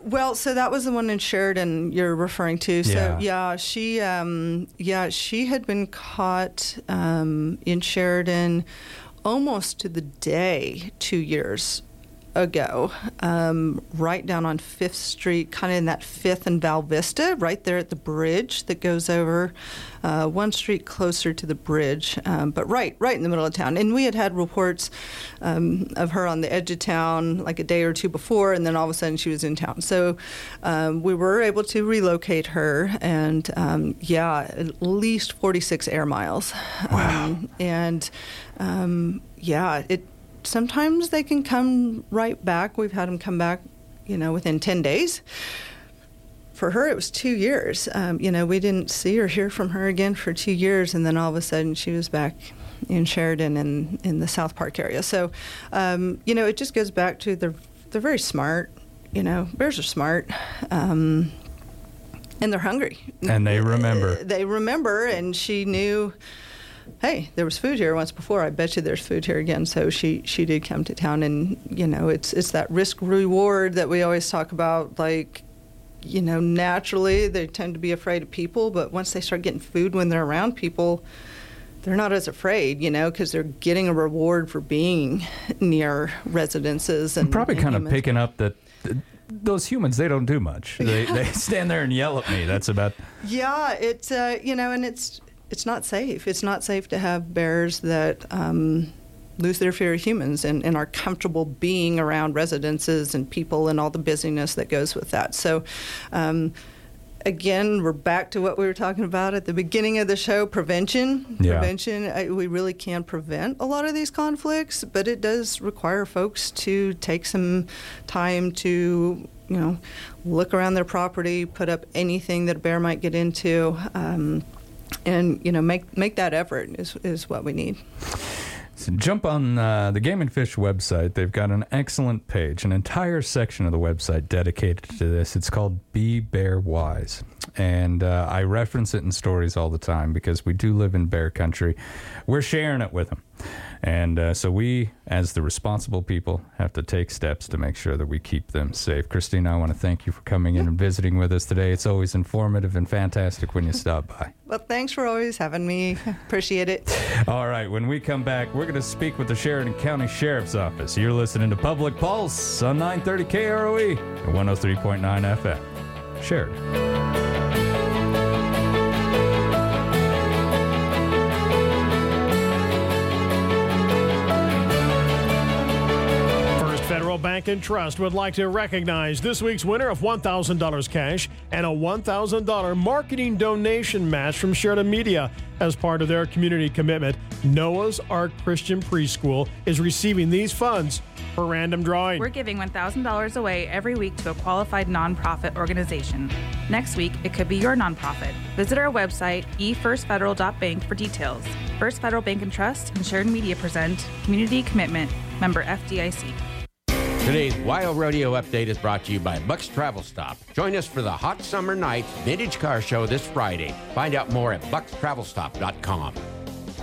S9: well, so that was the one in Sheridan you're referring to. So
S8: Yeah.
S9: yeah, she, um, yeah, she had been caught um, in Sheridan almost to the day two years ago, um, right down on Fifth Street, kind of in that Fifth and Val Vista, right there at the bridge that goes over uh, one street closer to the bridge, um, but right, right in the middle of town. And we had had reports um, of her on the edge of town like a day or two before, and then all of a sudden she was in town. So um, we were able to relocate her, and um, yeah, at least 46 air miles. Wow. and um, yeah, it sometimes they can come right back. We've had them come back, you know, within 10 days. For her, it was two years. Um, you know, we didn't see or hear from her again for two years, and then all of a sudden she was back in Sheridan and in the South Park area. So, um, you know, it just goes back to they're they're very smart. You know, bears are smart, um, and they're hungry.
S8: and they remember.
S9: They remember, and she knew hey, there was food here once before. I bet you there's food here again. So she she did come to town, and you know, it's it's that risk reward that we always talk about. Like, you know, naturally they tend to be afraid of people, but once they start getting food when they're around people. They're not as afraid, you know, because they're getting a reward for being near residences and I'm
S8: probably
S9: and
S8: kind of picking up that th- those humans they don't do much. They [laughs] they stand there and yell at me. That's about.
S9: Yeah, it's uh, you know, and it's it's not safe. It's not safe to have bears that um, lose their fear of humans and, and are comfortable being around residences and people and all the busyness that goes with that. So. Um, Again, we're back to what we were talking about at the beginning of the show prevention.
S8: Yeah.
S9: Prevention, I, we really can prevent a lot of these conflicts, but it does require folks to take some time to, you know, look around their property, put up anything that a bear might get into. Um, and you know make make that effort is is what we need.
S8: So jump on uh, the Game and Fish website. They've got an excellent page, an entire section of the website dedicated to this. It's called Be Bear Wise. And uh, I reference it in stories all the time because we do live in bear country. We're sharing it with them. And uh, so we, as the responsible people, have to take steps to make sure that we keep them safe. Christina, I want to thank you for coming in and visiting with us today. It's always informative and fantastic when you stop by.
S9: Well, thanks for always having me. [laughs] Appreciate it.
S8: All right, when we come back, we're going to speak with the Sheridan County Sheriff's Office. You're listening to Public Pulse on 930 KROE and 103.9 FM. Sheridan.
S10: Bank and Trust would like to recognize this week's winner of $1,000 cash and a $1,000 marketing donation match from Sheridan Media. As part of their community commitment, Noah's Ark Christian Preschool is receiving these funds for random drawing.
S11: We're giving $1,000 away every week to a qualified nonprofit organization. Next week, it could be your nonprofit. Visit our website, efirstfederal.bank, for details. First Federal Bank and Trust and Sheridan Media present Community Commitment, member FDIC.
S5: Today's WYO Rodeo Update is brought to you by Buck's Travel Stop. Join us for the Hot Summer Nights Vintage Car Show this Friday. Find out more at buckstravelstop.com.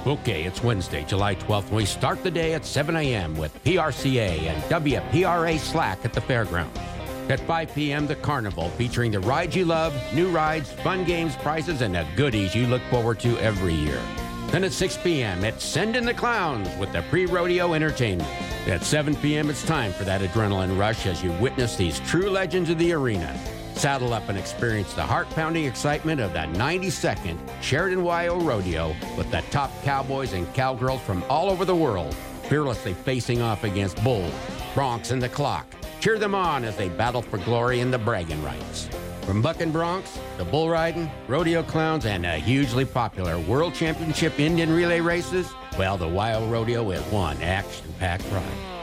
S5: Okay, it's Wednesday, July 12th, and we start the day at 7 a.m. with PRCA and WPRA Slack at the fairgrounds. At 5 p.m., the carnival featuring the rides you love, new rides, fun games, prizes, and the goodies you look forward to every year. Then at 6 p.m., it's Send in the Clowns with the pre rodeo entertainment. At 7 p.m., it's time for that adrenaline rush as you witness these true legends of the arena. Saddle up and experience the heart pounding excitement of that 92nd Sheridan WYO Rodeo with the top cowboys and cowgirls from all over the world, fearlessly facing off against bulls, broncs, and the clock. Cheer them on as they battle for glory in the bragging rights. From buck and broncs, the bull riding, rodeo clowns, and the hugely popular World Championship Indian relay races, well, the WYO Rodeo is one action-packed ride.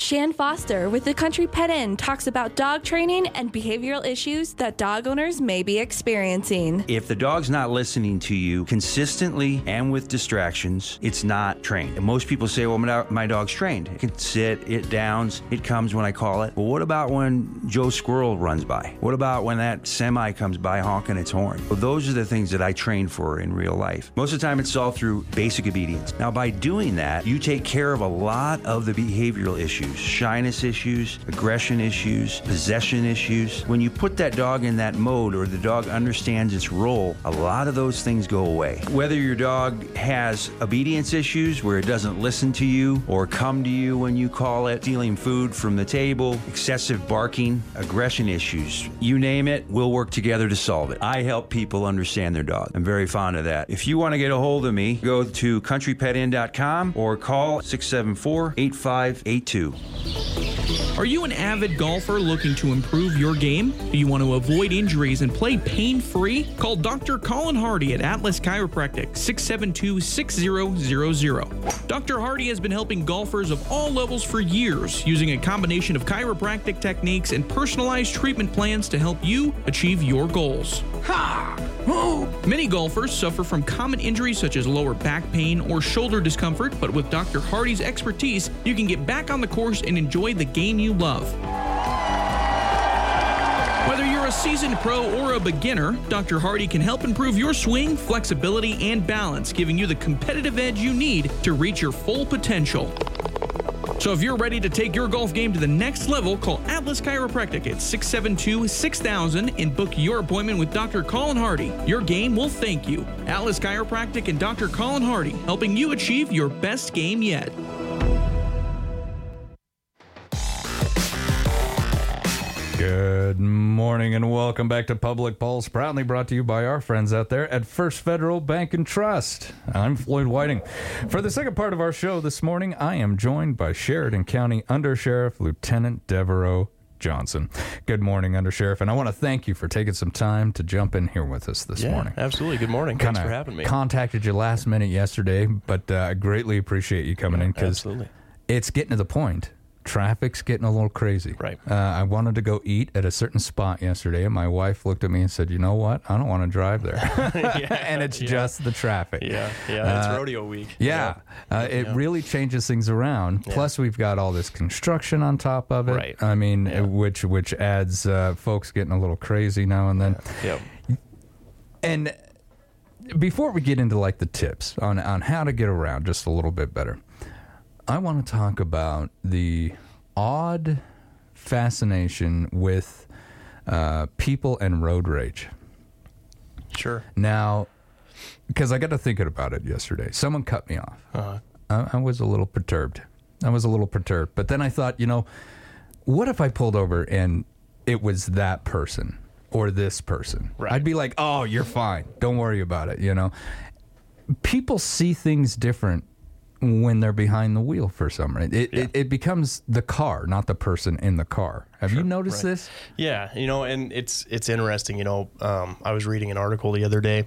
S14: Shan Foster with the Country Pet Inn talks about dog training and behavioral issues that dog owners may be experiencing.
S15: If the dog's not listening to you consistently and with distractions, it's not trained. And most people say, well, my, dog's trained. It can sit, it downs, it comes when I call it. But what about when Joe Squirrel runs by? What about when that semi comes by honking its horn? Well, those are the things that I train for in real life. Most of the time, it's all through basic obedience. Now, by doing that, you take care of a lot of the behavioral issues shyness issues, aggression issues, possession issues. When you put that dog in that mode or the dog understands its role, a lot of those things go away. Whether your dog has obedience issues where it doesn't listen to you or come to you when you call it, stealing food from the table, excessive barking, aggression issues, you name it, we'll work together to solve it. I help people understand their dog. I'm very fond of that. If you want to get a hold of me, go to countrypetin.com or call 674 8582.
S16: Are you an avid golfer looking to improve your game? Do you want to avoid injuries and play pain free? Call Dr. Colin Hardy at Atlas Chiropractic 672 6000. Dr. Hardy has been helping golfers of all levels for years using a combination of chiropractic techniques and personalized treatment plans to help you achieve your goals. Ha! Many golfers suffer from common injuries such as lower back pain or shoulder discomfort, but with Dr. Hardy's expertise, you can get back on the course and enjoy the game you love. Whether you're a seasoned pro or a beginner, Dr. Hardy can help improve your swing, flexibility, and balance, giving you the competitive edge you need to reach your full potential. So if you're ready to take your golf game to the next level, call Atlas Chiropractic at 672 6000 and book your appointment with Dr. Colin Hardy. Your game will thank you. Atlas Chiropractic and Dr. Colin Hardy, helping you achieve your best game yet.
S8: Good morning and welcome back to Public Pulse, proudly brought to you by our friends out there at First Federal Bank and Trust. I'm Floyd Whiting. For the second part of our show this morning, I am joined by Sheridan County Under Sheriff Lieutenant Devereaux Johnson. Good morning, Under Sheriff, and I want to thank you for taking some time to jump in here with us this
S17: yeah,
S8: morning.
S17: Absolutely. Good morning. Thanks
S8: Kinda
S17: for having me.
S8: Contacted you last minute yesterday, but uh, I greatly appreciate you coming
S17: Yeah,
S8: in because it's getting to the point. Traffic's getting a little crazy.
S17: Right.
S8: Uh, I wanted to go eat at a certain spot yesterday, and my wife looked at me and said, "You know what? I don't want to drive there." [laughs] [laughs] and it's
S17: yeah.
S8: just the traffic.
S17: Yeah, yeah, it's
S8: Uh,
S17: rodeo week.
S8: Yeah, Uh, it
S17: Yeah.
S8: really changes things around.
S17: Yeah.
S8: Plus, we've got all this construction on top of it.
S17: Right.
S8: I mean, which which adds uh, folks getting a little crazy now and then.
S17: Yep.
S8: And before we get into like the tips on on how to get around just a little bit better, I want to talk about the odd fascination with uh, people and road rage.
S17: Sure.
S8: Now, because I got to thinking about it yesterday, someone cut me off.
S17: Uh-huh.
S8: I, I was a little perturbed. I was a little perturbed, but then I thought, you know, what if I pulled over and it was that person or this person?
S17: Right.
S8: I'd be like, oh, you're fine. Don't worry about it. You know, people see things different when they're behind the wheel for some reason. It, it, it becomes the car, not the person in the car. Have you noticed
S17: Right.
S8: this?
S17: Yeah, you know, and it's it's interesting. You know, um, I was reading an article the other day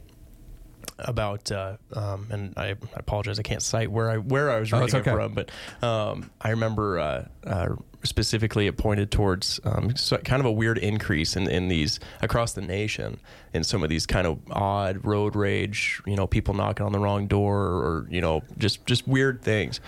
S17: about, uh, um, and I, I apologize, I can't cite where I where I was
S8: Oh,
S17: reading it from, but um, I remember uh, uh, specifically it pointed towards um, so kind of a weird increase in, in these across the nation in some of these kind of odd road rage, you know, people knocking on the wrong door or you know just just weird things.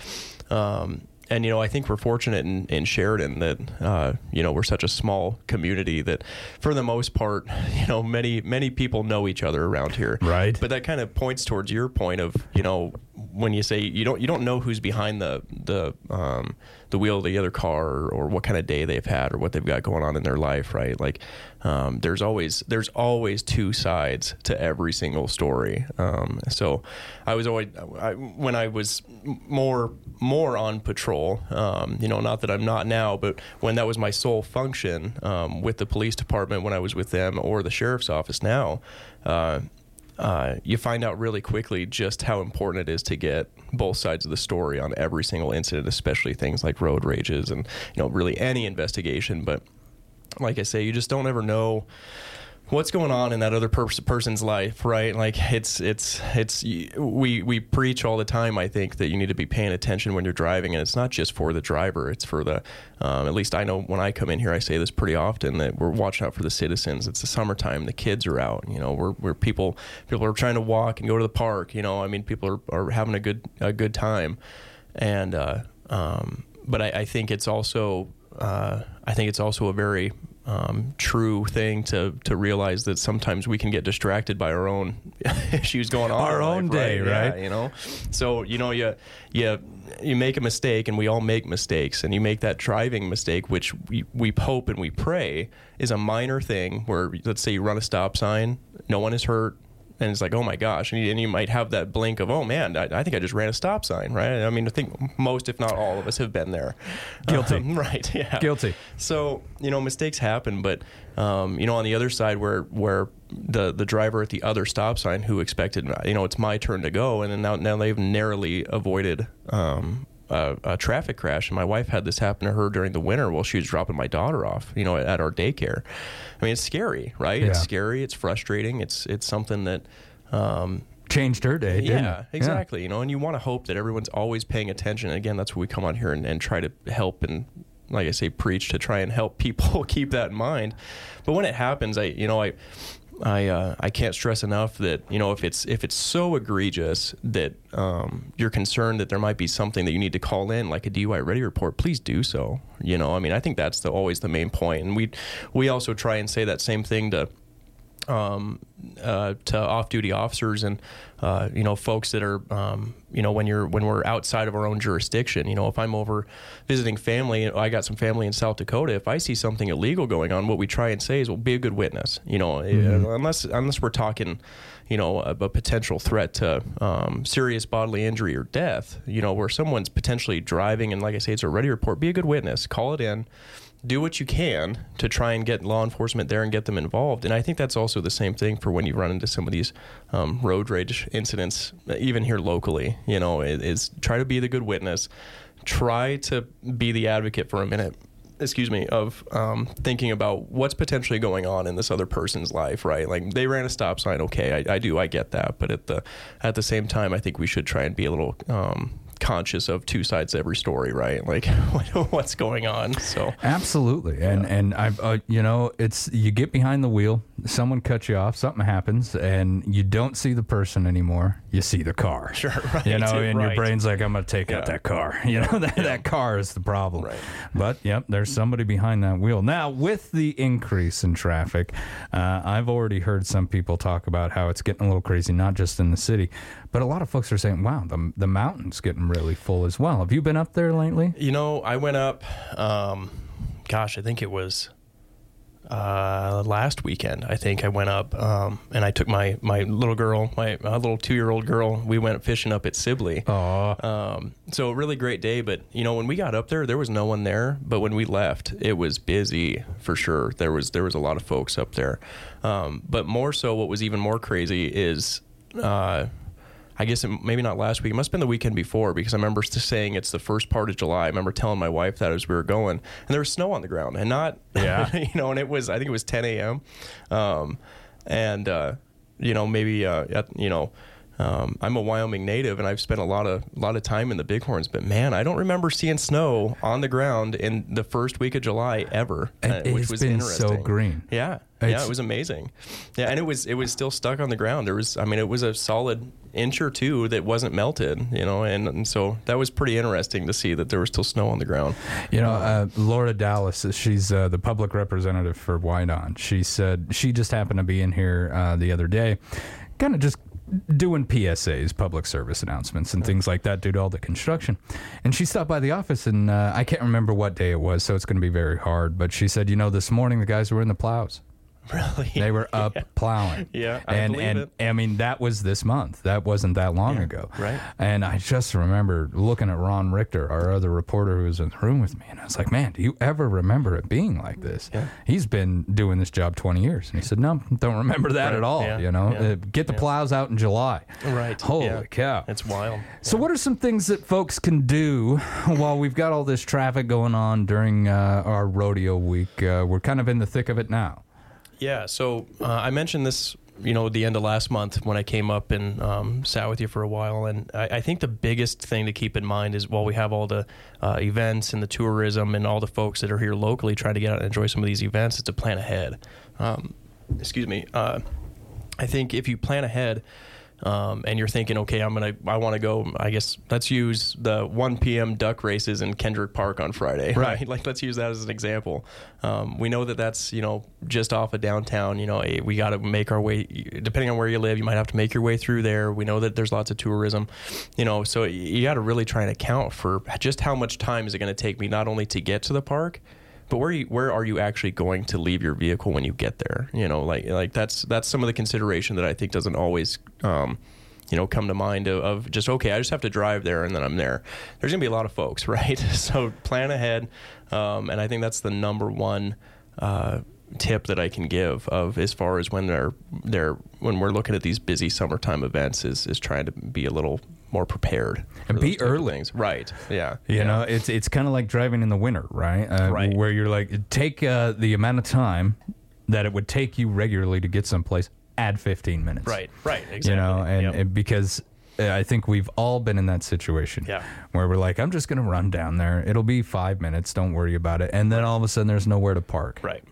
S17: Um, and you know, I think we're fortunate in, in Sheridan that uh, you know we're such a small community that, for the most part, [laughs] you know, many many people know each other around here.
S8: Right.
S17: But that kind of points towards your point of you know when you say you don't you don't know who's behind the the um, the wheel of the other car or, or what kind of day they've had or what they've got going on in their life, right? Like um, there's always there's always two sides to every single story. Um, so I was always I, when I was more more on patrol, um, you know, not that I'm not now, but when that was my sole function um, with the police department when I was with them or the sheriff's office now. Uh, uh, you find out really quickly just how important it is to get both sides of the story on every single incident, especially things like road rages and you know really any investigation. But like I say, you just don't ever know what's going on in that other pers- person's life, right? Like it's it's it's we we preach all the time. I think that you need to be paying attention when you're driving, and it's not just for the driver; it's for the. Um, at least I know when I come in here, I say this pretty often that we're watching out for the citizens. It's the summertime; the kids are out. You know, we're we're people people are trying to walk and go to the park. You know, I mean, people are, are having a good a good time, and uh, um, but I, I think it's also uh, I think it's also a very um, true thing to to realize that sometimes we can get distracted by our own [laughs] issues going on.
S8: Our own
S17: life,
S8: day,
S17: Yeah,
S8: right?
S17: you know, so you know you you you make a mistake, and we all make mistakes, and you make that driving mistake, which we we hope and we pray is a minor thing. Where let's say you run a stop sign, no one is hurt. And it's like, oh my gosh, and you, and you might have that blink of, oh man, I, I think I just ran a stop sign, right? I mean, I think most, if not all of us, have been there.
S8: Guilty.
S17: Um, [laughs] right? Yeah.
S8: Guilty.
S17: So you know mistakes happen, but um, you know on the other side where where the the driver at the other stop sign who expected you know it's my turn to go, and then now now they've narrowly avoided. Um, a, a traffic crash, and my wife had this happen to her during the winter while she was dropping my daughter off, you know, at our daycare. I mean, it's scary, right? It's scary. It's frustrating. It's it's something that um,
S8: Changed her day,
S17: yeah, exactly. You know, and you want to hope that everyone's always paying attention. And again, that's what we come on here and, and try to help and, like I say, preach to try and help people [laughs] keep that in mind. But when it happens, I, you know, I, I, uh, I can't stress enough that you know if it's if it's so egregious that um, you're concerned that there might be something that you need to call in, like a DUI REDDI report, please do so. You know, I mean, I think that's the, always the main point, and we we also try and say that same thing to um, uh, to off-duty officers and uh, you know folks that are um, you know when you're when we're outside of our own jurisdiction. You know, if I'm over visiting family, I got some family in South Dakota. If I see something illegal going on, what we try and say is, "Well, be a good witness." You know,
S8: Mhm.
S17: uh, unless unless we're talking. You know, a, a potential threat to um, serious bodily injury or death. You know, where someone's potentially driving, and like I say, it's a REDDI report. Be a good witness. Call it in do what you can to try and get law enforcement there and get them involved. And I think that's also the same thing for when you run into some of these um, road rage incidents, even here locally. You know, is, try to be the good witness, try to be the advocate for a minute. Excuse me, of um, thinking about what's potentially going on in this other person's life, right? Like they ran a stop sign, okay, I, I do, I get that, but at the at the same time, I think we should try and be a little um, conscious of two sides to every story, right? [laughs] Like what's going on. So
S8: Absolutely, and and I, uh, you know, it's you get behind the wheel, someone cuts you off, something happens, and you don't see the person anymore. You see the car.
S17: Sure, [laughs] right.
S8: You know, and your brain's like, I'm going to take out that car. [laughs] You know, that, that car is the problem. Right. But yep, there's somebody behind that wheel. Now, with the increase in traffic, uh, I've already heard some people talk about how it's getting a little crazy, not just in the city, but a lot of folks are saying, "Wow, the the mountain's getting really full as well." Have you been up there lately?
S17: You know, I went up. Um, gosh, I think it was uh, last weekend. I think I went up um, and I took my my little girl, my, my little two year old girl. We went fishing up at Sibley. Um, so a really great day. But you know, when we got up there, there was no one there. But when we left, it was busy for sure. There was there was a lot of folks up there. Um, but more so, what was even more crazy is. Uh, I guess it, maybe not last week. It must have been the weekend before because I remember saying it's the first part of July. I remember telling my wife that as we were going, and there was snow on the ground, and not,
S8: Yeah. [laughs]
S17: you know, and it was I think it was 10 a.m. Um, and uh, you know maybe uh, at, you know. Um, I'm a Wyoming native, and I've spent a lot of a lot of time in the Bighorns. But man, I don't remember seeing snow on the ground in the first week of July ever,
S8: And
S17: uh,
S8: it
S17: which was
S8: been so green.
S17: Yeah, yeah, it was amazing. Yeah, and it was it was still stuck on the ground. There was, I mean, it was a solid inch or two that wasn't melted, you know, and, and so that was pretty interesting to see that there was still snow on the ground.
S8: You know, uh, Laura Dallas, she's uh, the public representative for WYDOT. She said she just happened to be in here uh, the other day, kind of just doing PSAs, public service announcements, and things like that due to all the construction. And she stopped by the office, and uh, I can't remember what day it was, so it's going to be very hard. But she said, you know, this morning the guys were in the plows. [laughs]
S17: Really?
S8: They were up [laughs] plowing.
S17: Yeah, I
S8: and and
S17: it.
S8: I mean that was this month. That wasn't that long
S17: Yeah,
S8: ago.
S17: right.
S8: And I just remember looking at Ron Richter, our other reporter who was in the room with me, and I was like, "Man, do you ever remember it being like this?"
S17: Yeah.
S8: He's been doing this job 20 years, and he said, "No, don't remember that
S17: Right,
S8: at all."
S17: yeah,
S8: You know,
S17: yeah,
S8: uh, get the
S17: yeah.
S8: plows out in July.
S17: Right.
S8: Holy
S17: yeah.
S8: cow!
S17: It's wild.
S8: So, what are some things that folks can do while we've got all this traffic going on during uh, our rodeo week? Uh, we're kind of in the thick of it now.
S17: Yeah. So uh, I mentioned this, you know, at the end of last month when I came up and um, sat with you for a while, and I, I think the biggest thing to keep in mind is while we have all the uh, events and the tourism and all the folks that are here locally trying to get out and enjoy some of these events, is to plan ahead. Um, excuse me. Uh, I think if you plan ahead. Um, and you're thinking, okay, I'm gonna, I want to go. I guess let's use the 1 p.m. duck races in Kendrick Park on Friday, [laughs]
S8: Right.
S17: right? Like let's use that as an example. Um, we know that that's you know just off of downtown. You know, eh, we got to make our way. Depending on where you live, you might have to make your way through there. We know that there's lots of tourism. You know, so you got to really try and account for just how much time is it going to take me not only to get to the park, but where you, where are you actually going to leave your vehicle when you get there? You know, like like that's that's some of the consideration that I think doesn't always. Um, you know, come to mind of, of just okay. I just have to drive there and then I'm there. There's gonna be a lot of folks, [laughs] right? So plan ahead, um, and I think that's the number one uh, tip that I can give of as far as when they're they're when we're looking at these busy summertime events is is trying to be a little more prepared
S8: And be
S17: those type of
S8: early.
S17: things. right? Yeah,
S8: You
S17: yeah.
S8: know, it's it's kind of like driving in the winter, right? Uh,
S17: Right.
S8: Where you're like, take uh, the amount of time that it would take you regularly to get someplace, add 15 minutes.
S17: Right, right, exactly.
S8: You know, and,
S17: Yep.
S8: and because uh, I think we've all been in that situation
S17: Yeah.
S8: where we're like, I'm just going to run down there. It'll be five minutes. Don't worry about it. And then all of a sudden, there's nowhere to park.
S17: Right.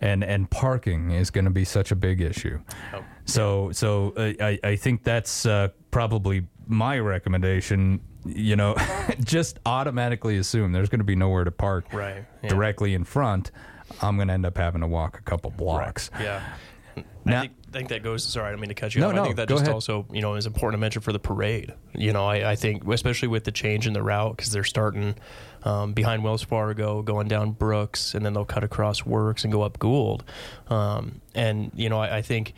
S8: And and parking is going to be such a big issue.
S17: Oh,
S8: So so uh, I I think that's uh, probably my recommendation. You know, [laughs] just automatically assume there's going to be nowhere to park
S17: Right, yeah.
S8: directly in front. I'm going to end up having to walk a couple blocks.
S17: Yeah.
S8: Now-
S17: I think, think that goes. Sorry, I don't mean to cut you
S8: No,
S17: off.
S8: no,
S17: I think that just
S8: ahead.
S17: also, you know, is important to mention for the parade. You know, I, I think, especially with the change in the route, because they're starting um, behind Wells Fargo, going down Brooks, and then they'll cut across Works and go up Gould. Um, and you know, I, I think.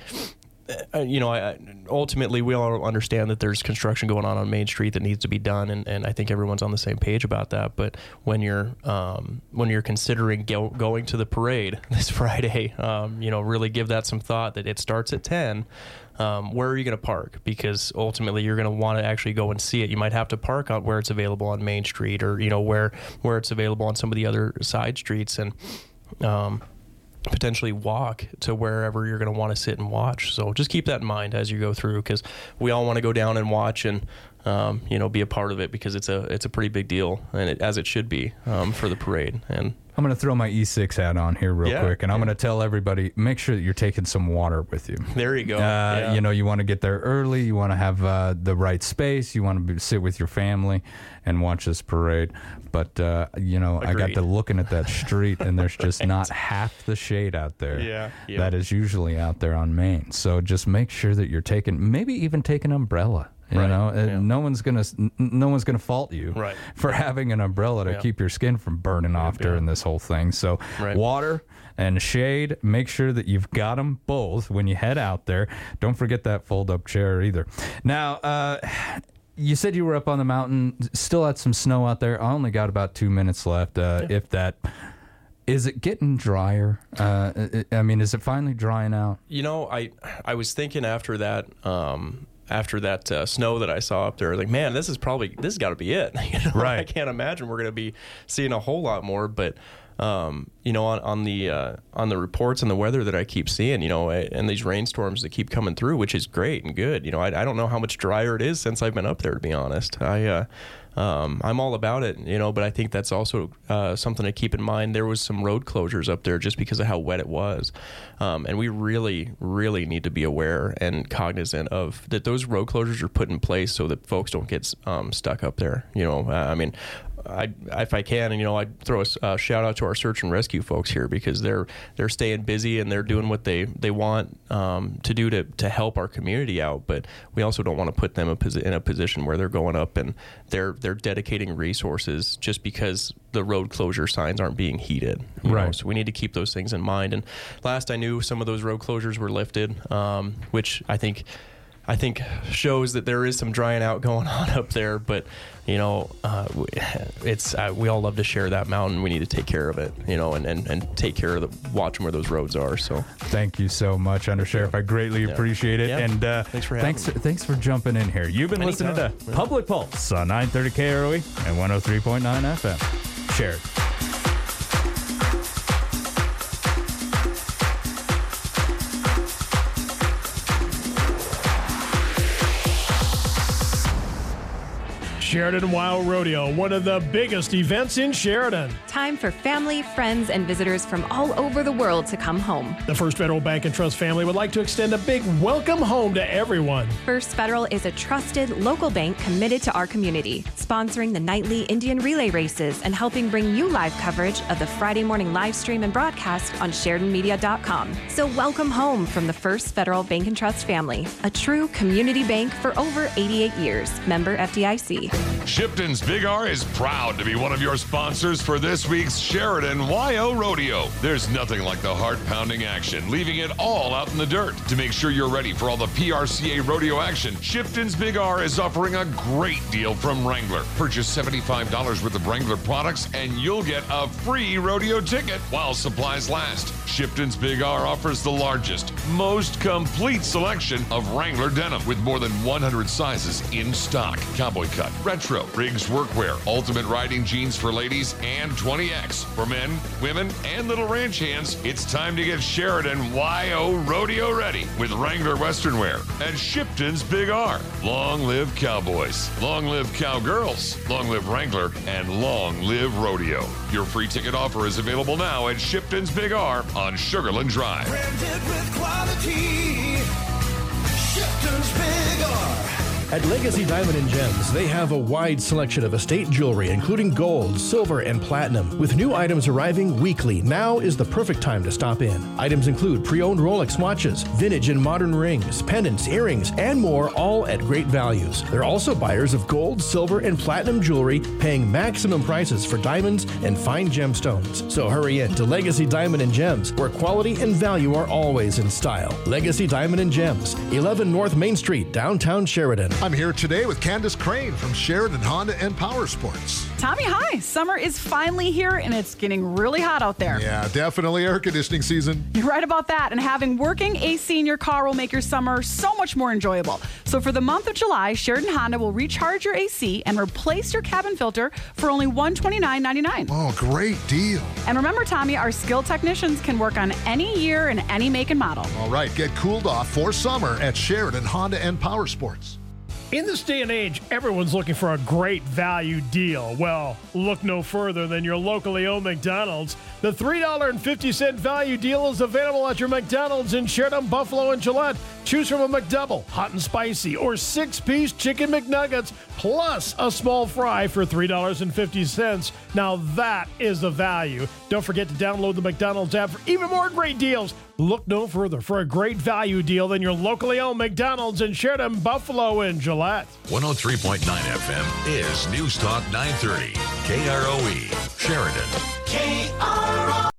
S17: Uh, you know, I, ultimately, we all understand that there's construction going on on Main Street that needs to be done, and, and I think everyone's on the same page about that. But when you're um, when you're considering go, going to the parade [laughs] this Friday, um, you know, really give that some thought. That it starts at ten. Um, where are you going to park? Because ultimately, you're going to want to actually go and see it. You might have to park where it's available on Main Street, or you know, where where it's available on some of the other side streets, and um, potentially walk to wherever you're going to want to sit and watch. So just keep that in mind as you go through, because we all want to go down and watch and um, you know be a part of it because it's a it's a pretty big deal and it, as it should be um, for the parade. And
S8: I'm going to throw my E6 hat on here real
S17: Yeah,
S8: quick, and I'm going to tell everybody make sure that you're taking some water with you.
S17: there you go.
S8: Uh,
S17: Yeah.
S8: You know, you want to get there early. You want to have uh, the right space. You want to be, sit with your family and watch this parade. But uh, you know, I got to looking at that [laughs] street, and there's just not half the shade out there.
S17: Yeah, yeah.
S8: that is usually out there on Main. So just make sure that you're taking, maybe even take an umbrella. You
S17: Right,
S8: know, Uh,
S17: yeah.
S8: no one's gonna, no one's gonna fault you
S17: Right. [laughs]
S8: for having an umbrella to
S17: Yeah.
S8: keep your skin from burning off
S17: yeah.
S8: during this whole thing. So
S17: Right.
S8: water and shade, make sure that you've got them both when you head out there. Don't forget that fold up chair either. Now, uh, you said you were up on the mountain, still had some snow out there. I only got about two minutes left, uh, if that. Is it getting drier? Uh, I I mean, is it finally drying out?
S17: You know, I I was thinking after that um, after that uh, snow that I saw up there, like, man, this is probably this has got to be it. [laughs] You know,
S8: Right.
S17: I can't imagine we're going to be seeing a whole lot more, but. Um, you know, on, on the uh, on the reports and the weather that I keep seeing, you know, and these rainstorms that keep coming through, which is great and good. You know, I, I don't know how much drier it is since I've been up there. To be honest, I uh, um, I'm all about it. You know, but I think that's also uh, something to keep in mind. There was some road closures up there just because of how wet it was, um, and we really, really need to be aware and cognizant of that. Those road closures are put in place so that folks don't get um, stuck up there. You know, I mean. I, if I can, and you know, I throw a uh, shout out to our search and rescue folks here because they're they're staying busy and they're doing what they they want um, to do to to help our community out. But we also don't want to put them a posi- in a position where they're going up and they're they're dedicating resources just because the road closure signs aren't being heeded. you know.
S8: Right.
S17: So we need to keep those things in mind. And last I knew, some of those road closures were lifted, um, which I think. I think shows that there is some drying out going [laughs] on up there, but you know, uh, it's uh, we all love to share that mountain. We need to take care of it, you know, and, and, and take care of the watching where those roads are. So
S8: Thank you so much, Undersheriff. I greatly
S17: Yeah.
S8: appreciate it.
S17: Yeah.
S8: And uh,
S17: Thanks for having
S8: thanks,
S17: me.
S8: thanks for jumping in here. You've been listening to Public Pulse on 930 KROE and 103.9 FM. Shared.
S10: Sheridan WYO Rodeo, one of the biggest events in Sheridan.
S18: Time for family, friends, and visitors from all over the world to come home.
S10: The First Federal Bank and Trust family would like to extend a big welcome home to everyone.
S18: First Federal is a trusted local bank committed to our community, sponsoring the nightly Indian relay races and helping bring you live coverage of the Friday morning live stream and broadcast on SheridanMedia.com. So, welcome home from the First Federal Bank and Trust family, a true community bank for over 88 years. Member FDIC.
S19: Shipton's Big R is proud to be one of your sponsors for this week's Sheridan WYO Rodeo. There's nothing like the heart pounding action, leaving it all out in the dirt. To make sure you're ready for all the PRCA rodeo action, Shipton's Big R is offering a great deal from Wrangler. Purchase $75 worth of Wrangler products and you'll get a free rodeo ticket while supplies last. Shipton's Big R offers the largest, most complete selection of Wrangler denim with more than 100 sizes in stock. Cowboy cut, retro, Riggs workwear, ultimate riding jeans for ladies, and 20X for men, women, and little ranch hands. It's time to get Sheridan WYO Rodeo ready with Wrangler Western Wear and Shipton's Big R. Long live Cowboys, long live Cowgirls, long live Wrangler, and long live Rodeo. Your free ticket offer is available now at Shipton's Big R on Sugarland Drive.
S12: with quality.
S20: At Legacy Diamond and Gems, they have a wide selection of estate jewelry, including gold, silver, and platinum. With new items arriving weekly, now is the perfect time to stop in. Items include pre owned Rolex watches, vintage and modern rings, pendants, earrings, and more, all at great values. They're also buyers of gold, silver, and platinum jewelry, paying maximum prices for diamonds and fine gemstones. So hurry in to Legacy Diamond and Gems, where quality and value are always in style. Legacy Diamond and Gems, 11 North Main Street, downtown Sheridan.
S3: I'm here today with Candace Crane from Sheridan Honda and Power Sports.
S21: Tommy, hi. Summer is finally here and it's getting really hot out there.
S3: Yeah, definitely air conditioning season.
S21: You're right about that. And having working AC in your car will make your summer so much more enjoyable. So for the month of July, Sheridan Honda will recharge your AC and replace your cabin filter for only $129.99.
S3: Oh, great deal.
S21: And remember, Tommy, our skilled technicians can work on any year and any make and model.
S3: All right, get cooled off for summer at Sheridan Honda and Power Sports.
S10: In this day and age, everyone's looking for a great value deal. Well, look no further than your locally owned McDonald's. The $3.50 value deal is available at your McDonald's in Sheridan, Buffalo, and Gillette. Choose from a McDouble, hot and spicy, or six piece chicken McNuggets, plus a small fry for $3.50. Now that is the value. Don't forget to download the McDonald's app for even more great deals. Look no further for a great value deal than your locally owned McDonald's in Sheridan, Buffalo, and Gillette.
S19: 103.9 FM is News Talk 930. KROE, Sheridan.
S12: KRO.